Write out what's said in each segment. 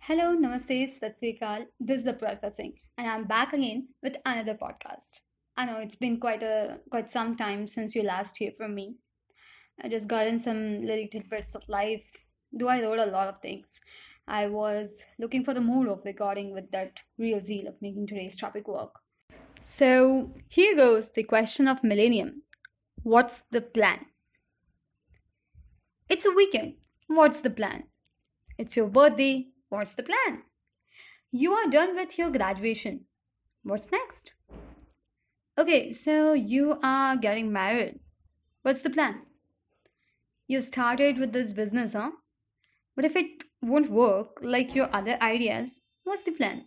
Hello, Namaste, Sat Sri Akal. This is Aprasad Singh, and I'm back again with another podcast. I know it's been quite a quite some time since you last hear from me. I just got in some little tidbits of life. Though I wrote a lot of things, I was looking for the mood of recording with that real zeal of making today's topic work. So here goes the question of millennium. What's the plan? It's a weekend. What's the plan? It's your birthday. What's the plan? You are done with your graduation. What's next? Okay, so you are getting married. What's the plan? You started with this business, huh? But if it won't work like your other ideas, what's the plan?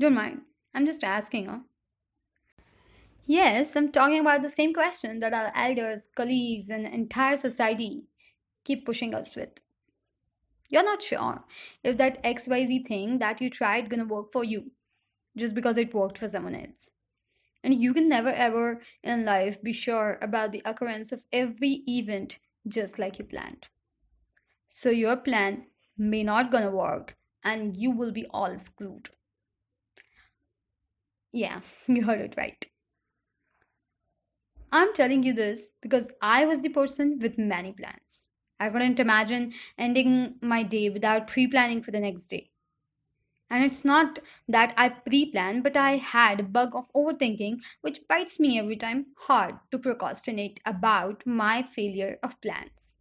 Don't mind, I'm just asking, huh? Yes, I'm talking about the same question that our elders, colleagues, and entire society keep pushing us with. You're not sure if that XYZ thing that you tried gonna work for you just because it worked for someone else. And you can never ever in life be sure about the occurrence of every event just like you planned. So your plan may not gonna work and you will be all screwed. Yeah, you heard it right. I'm telling you this because I was the person with many plans. I couldn't imagine ending my day without pre planning for the next day. And it's not that I pre planned, but I had a bug of overthinking which bites me every time hard to procrastinate about my failure of plans.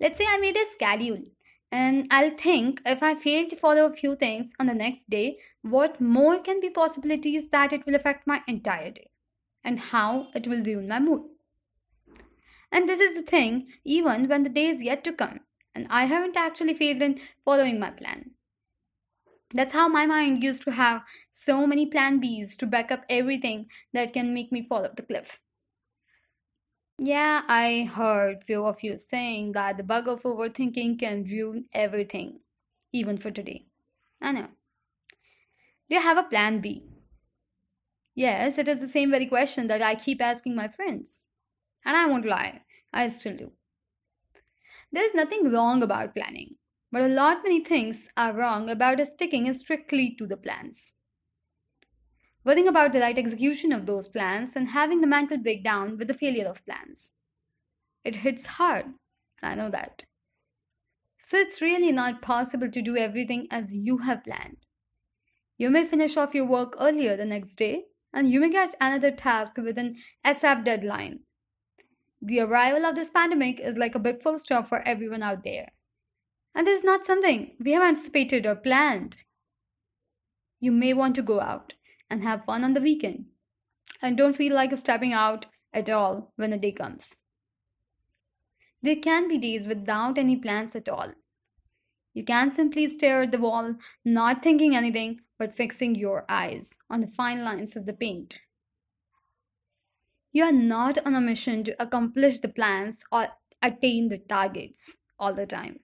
Let's say I made a schedule and I'll think if I fail to follow a few things on the next day, what more can be possibilities that it will affect my entire day and how it will ruin my mood. And this is the thing, even when the day is yet to come, and I haven't actually failed in following my plan. That's how my mind used to have so many plan Bs to back up everything that can make me fall off the cliff. Yeah, I heard few of you saying that the bug of overthinking can ruin everything, even for today. I know. Do you have a plan B? Yes, it is the same very question that I keep asking my friends. And I won't lie, I still do. There is nothing wrong about planning, but a lot many things are wrong about sticking strictly to the plans. Worrying about the right execution of those plans and having the mental breakdown with the failure of plans. It hits hard, I know that. So it's really not possible to do everything as you have planned. You may finish off your work earlier the next day, and you may get another task with an ASAP deadline. The arrival of this pandemic is like a big full stop for everyone out there. And this is not something we have anticipated or planned. You may want to go out and have fun on the weekend and don't feel like stepping out at all when the day comes. There can be days without any plans at all. You can simply stare at the wall, not thinking anything but fixing your eyes on the fine lines of the paint. You are not on a mission to accomplish the plans or attain the targets all the time.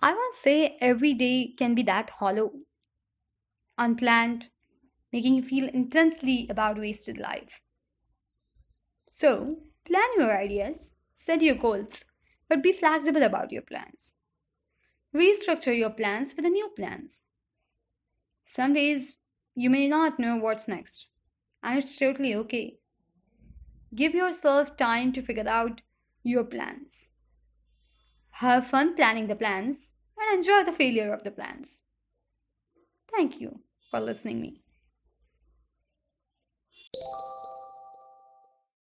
I won't say every day can be that hollow, unplanned, making you feel intensely about wasted life. So, plan your ideas, set your goals, but be flexible about your plans. Restructure your plans for the new plans. Some days you may not know what's next, and it's totally okay. Give yourself time to figure out your plans. Have fun planning the plans and enjoy the failure of the plans. Thank you for listening me.